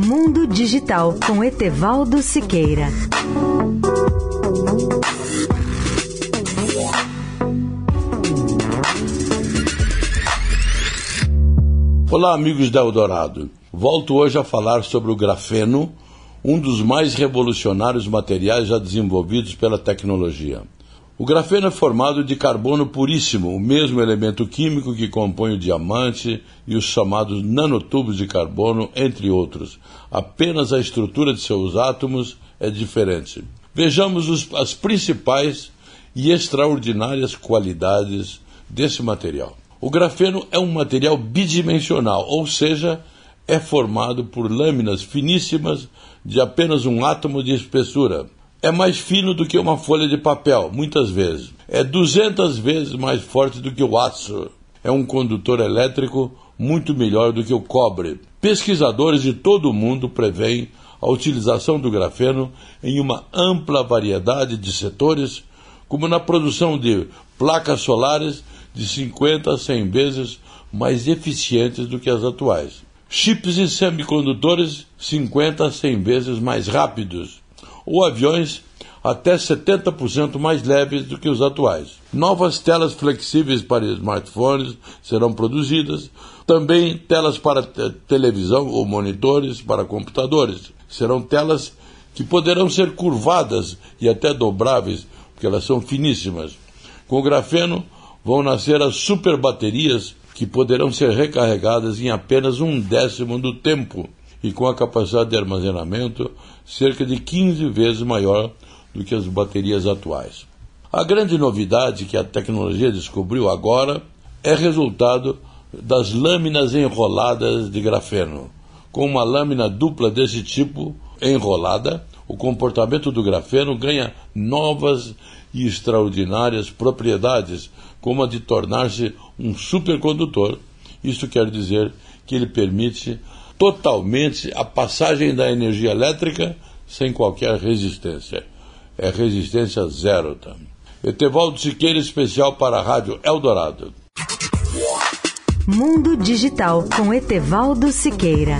Mundo Digital com Etevaldo Siqueira. Olá, amigos da Eldorado. Volto hoje a falar sobre o grafeno, um dos mais revolucionários materiais já desenvolvidos pela tecnologia. O grafeno é formado de carbono puríssimo, o mesmo elemento químico que compõe o diamante e os chamados nanotubos de carbono, entre outros. Apenas a estrutura de seus átomos é diferente. Vejamos os, as principais e extraordinárias qualidades desse material. O grafeno é um material bidimensional, ou seja, é formado por lâminas finíssimas de apenas um átomo de espessura é mais fino do que uma folha de papel, muitas vezes. É 200 vezes mais forte do que o aço. É um condutor elétrico muito melhor do que o cobre. Pesquisadores de todo o mundo preveem a utilização do grafeno em uma ampla variedade de setores, como na produção de placas solares de 50 a 100 vezes mais eficientes do que as atuais. Chips e semicondutores 50 a 100 vezes mais rápidos ou aviões até 70% mais leves do que os atuais. Novas telas flexíveis para smartphones serão produzidas, também telas para te televisão ou monitores para computadores. Serão telas que poderão ser curvadas e até dobráveis, porque elas são finíssimas. Com grafeno vão nascer as super baterias que poderão ser recarregadas em apenas um décimo do tempo e com a capacidade de armazenamento cerca de 15 vezes maior do que as baterias atuais. A grande novidade que a tecnologia descobriu agora é resultado das lâminas enroladas de grafeno. Com uma lâmina dupla desse tipo enrolada, o comportamento do grafeno ganha novas e extraordinárias propriedades, como a de tornar-se um supercondutor. Isso quer dizer que ele permite totalmente a passagem da energia elétrica sem qualquer resistência. É resistência zero. Tá? Etevaldo Siqueira, especial para a Rádio Eldorado. Mundo Digital com Etevaldo Siqueira.